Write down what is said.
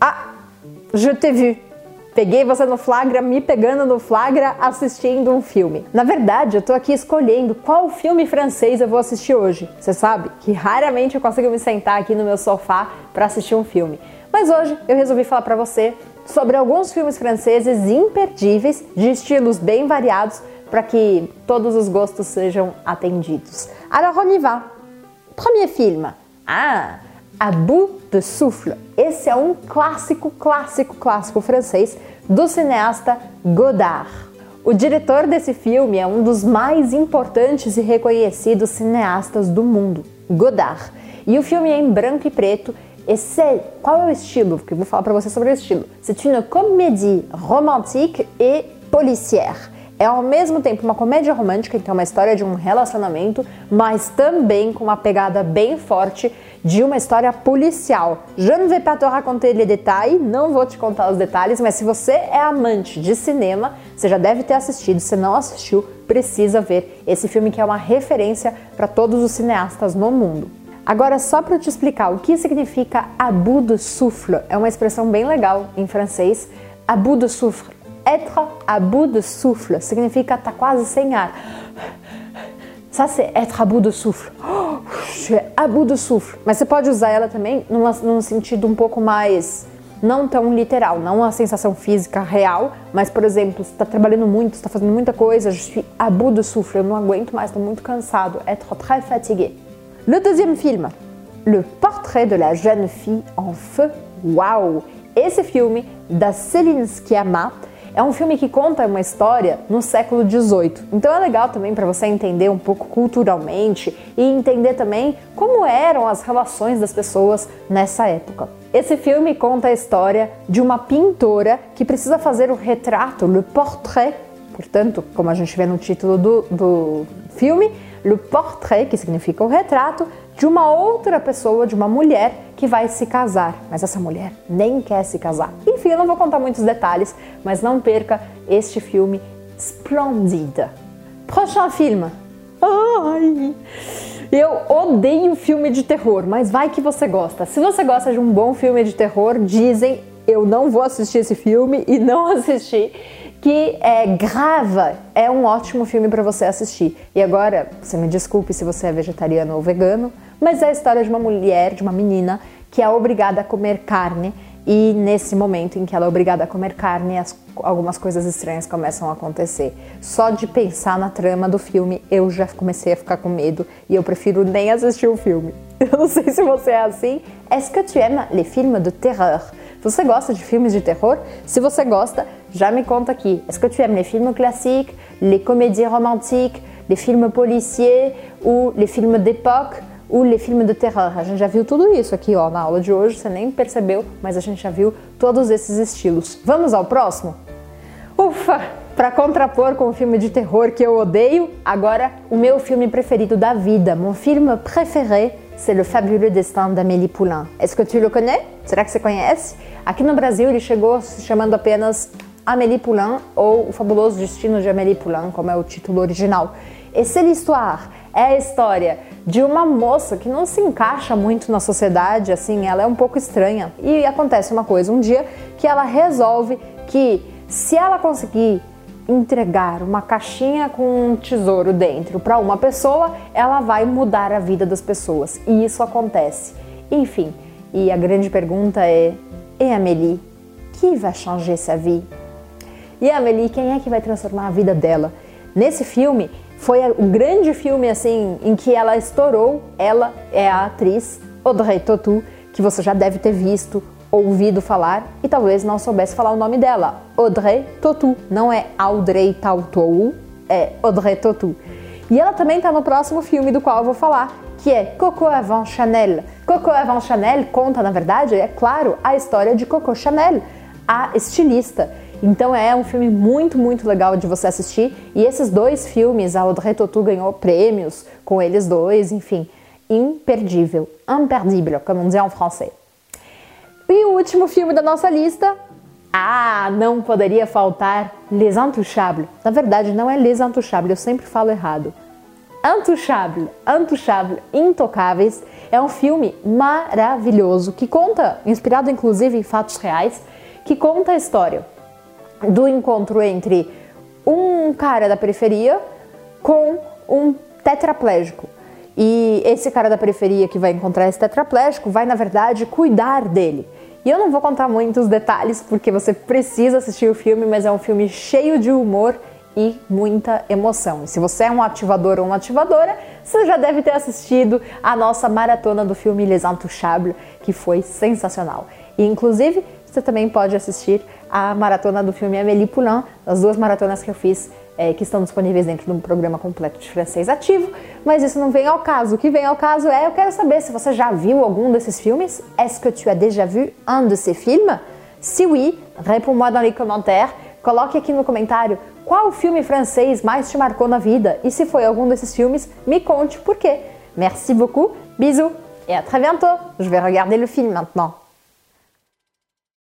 Ah, je t'ai vu. Peguei você no flagra, me pegando no flagra assistindo um filme. Na verdade, eu tô aqui escolhendo qual filme francês eu vou assistir hoje. Você sabe que raramente eu consigo me sentar aqui no meu sofá para assistir um filme. Mas hoje eu resolvi falar para você sobre alguns filmes franceses imperdíveis, de estilos bem variados, para que todos os gostos sejam atendidos. Alors on y va. Premier film. Ah, A Bout de Souffle. Esse é um clássico, clássico, clássico francês do cineasta Godard. O diretor desse filme é um dos mais importantes e reconhecidos cineastas do mundo, Godard. E o filme é em branco e preto. Esse qual é o estilo? Porque eu vou falar para você sobre o estilo. C'est une comédie romantique et policière é ao mesmo tempo uma comédia romântica, então uma história de um relacionamento, mas também com uma pegada bem forte de uma história policial. Je ne vais pas te raconter les détails, não vou te contar os detalhes, mas se você é amante de cinema, você já deve ter assistido. Se não assistiu, precisa ver esse filme que é uma referência para todos os cineastas no mundo. Agora, só para te explicar o que significa abus de souffle, é uma expressão bem legal em francês. Abus de souffle être à bout de souffle significa estar tá quase sem ar. Ça, c'est être à bout de souffle. je suis à bout de souffle. Mas você pode usar ela também numa, num sentido um pouco mais não tão literal, não uma sensação física real, mas por exemplo, você está trabalhando muito, está fazendo muita coisa, je suis à bout de souffle, eu não aguento mais, estou muito cansado, être très fatigué. Le deuxième film, Le portrait de la jeune fille en feu. Uau! Esse filme da Céline Sciamma é um filme que conta uma história no século XVIII. Então é legal também para você entender um pouco culturalmente e entender também como eram as relações das pessoas nessa época. Esse filme conta a história de uma pintora que precisa fazer o retrato, le portrait, portanto, como a gente vê no título do, do filme, le portrait, que significa o retrato, de uma outra pessoa, de uma mulher que vai se casar. Mas essa mulher nem quer se casar. Eu não vou contar muitos detalhes, mas não perca este filme esplendida. Prochain film. Ai, eu odeio filme de terror, mas vai que você gosta. Se você gosta de um bom filme de terror, dizem eu não vou assistir esse filme e não assisti que é Grava é um ótimo filme para você assistir. E agora, você me desculpe se você é vegetariano ou vegano, mas é a história de uma mulher, de uma menina que é obrigada a comer carne e nesse momento em que ela é obrigada a comer carne, as, algumas coisas estranhas começam a acontecer. Só de pensar na trama do filme, eu já comecei a ficar com medo e eu prefiro nem assistir o filme. Eu não sei se você é assim. Est-ce que tu aimes les films de terror? Você gosta de filmes de terror? Se você gosta, já me conta aqui. Est-ce que tu aimes les films classiques, les comédies romantiques, les films policiers ou les films d'époque ou les films de terror? A gente já viu tudo isso aqui ó, na aula de hoje, você nem percebeu, mas a gente já viu todos esses estilos. Vamos ao próximo? Ufa! Para contrapor com o filme de terror que eu odeio, agora o meu filme preferido da vida, mon film préféré, c'est Le Fabuleux Destin d'Amélie Poulain. Est-ce que tu le connais? Será que você conhece? Aqui no Brasil ele chegou se chamando apenas Amélie Poulain ou O Fabuloso Destino de Amélie Poulain, como é o título original. Et c'est l'histoire é a história de uma moça que não se encaixa muito na sociedade, assim, ela é um pouco estranha. E acontece uma coisa, um dia que ela resolve que se ela conseguir entregar uma caixinha com um tesouro dentro para uma pessoa, ela vai mudar a vida das pessoas. E isso acontece. Enfim, e a grande pergunta é: e Amélie, que vai changer sa vie? E Amélie, quem é que vai transformar a vida dela? Nesse filme, foi o grande filme assim em que ela estourou. Ela é a atriz Audrey Tautou, que você já deve ter visto ouvido falar e talvez não soubesse falar o nome dela. Audrey Tautou, não é Audrey Tautou, é Audrey Tautou. E ela também está no próximo filme do qual eu vou falar, que é Coco Avant Chanel. Coco Avant Chanel conta, na verdade, é claro, a história de Coco Chanel, a estilista. Então é um filme muito, muito legal de você assistir. E esses dois filmes, a Audrey Tautou ganhou prêmios com eles dois, enfim, imperdível, imperdível, como dit en français. E o último filme da nossa lista, ah, não poderia faltar Les Intouchables. Na verdade, não é Les Intouchables, eu sempre falo errado. Intouchables, Intouchables, Intocáveis, É um filme maravilhoso que conta, inspirado inclusive em fatos reais, que conta a história do encontro entre um cara da periferia com um tetraplégico. E esse cara da periferia que vai encontrar esse tetraplégico vai, na verdade, cuidar dele. E eu não vou contar muitos detalhes porque você precisa assistir o filme, mas é um filme cheio de humor e muita emoção. E se você é um ativador ou uma ativadora, você já deve ter assistido a nossa maratona do filme Les Intouchables, que foi sensacional. E inclusive, você também pode assistir a maratona do filme Amélie Poulain, as duas maratonas que eu fiz é, que estão disponíveis dentro do programa completo de francês ativo, mas isso não vem ao caso. O que vem ao caso é, eu quero saber se você já viu algum desses filmes. Est-ce que tu as déjà vu un de ces films? Si oui, réponds-moi dans les commentaires. Coloque aqui no comentário qual filme francês mais te marcou na vida e se foi algum desses filmes, me conte por quê. Merci beaucoup, bisous et à très bientôt. Je vais regarder le film maintenant.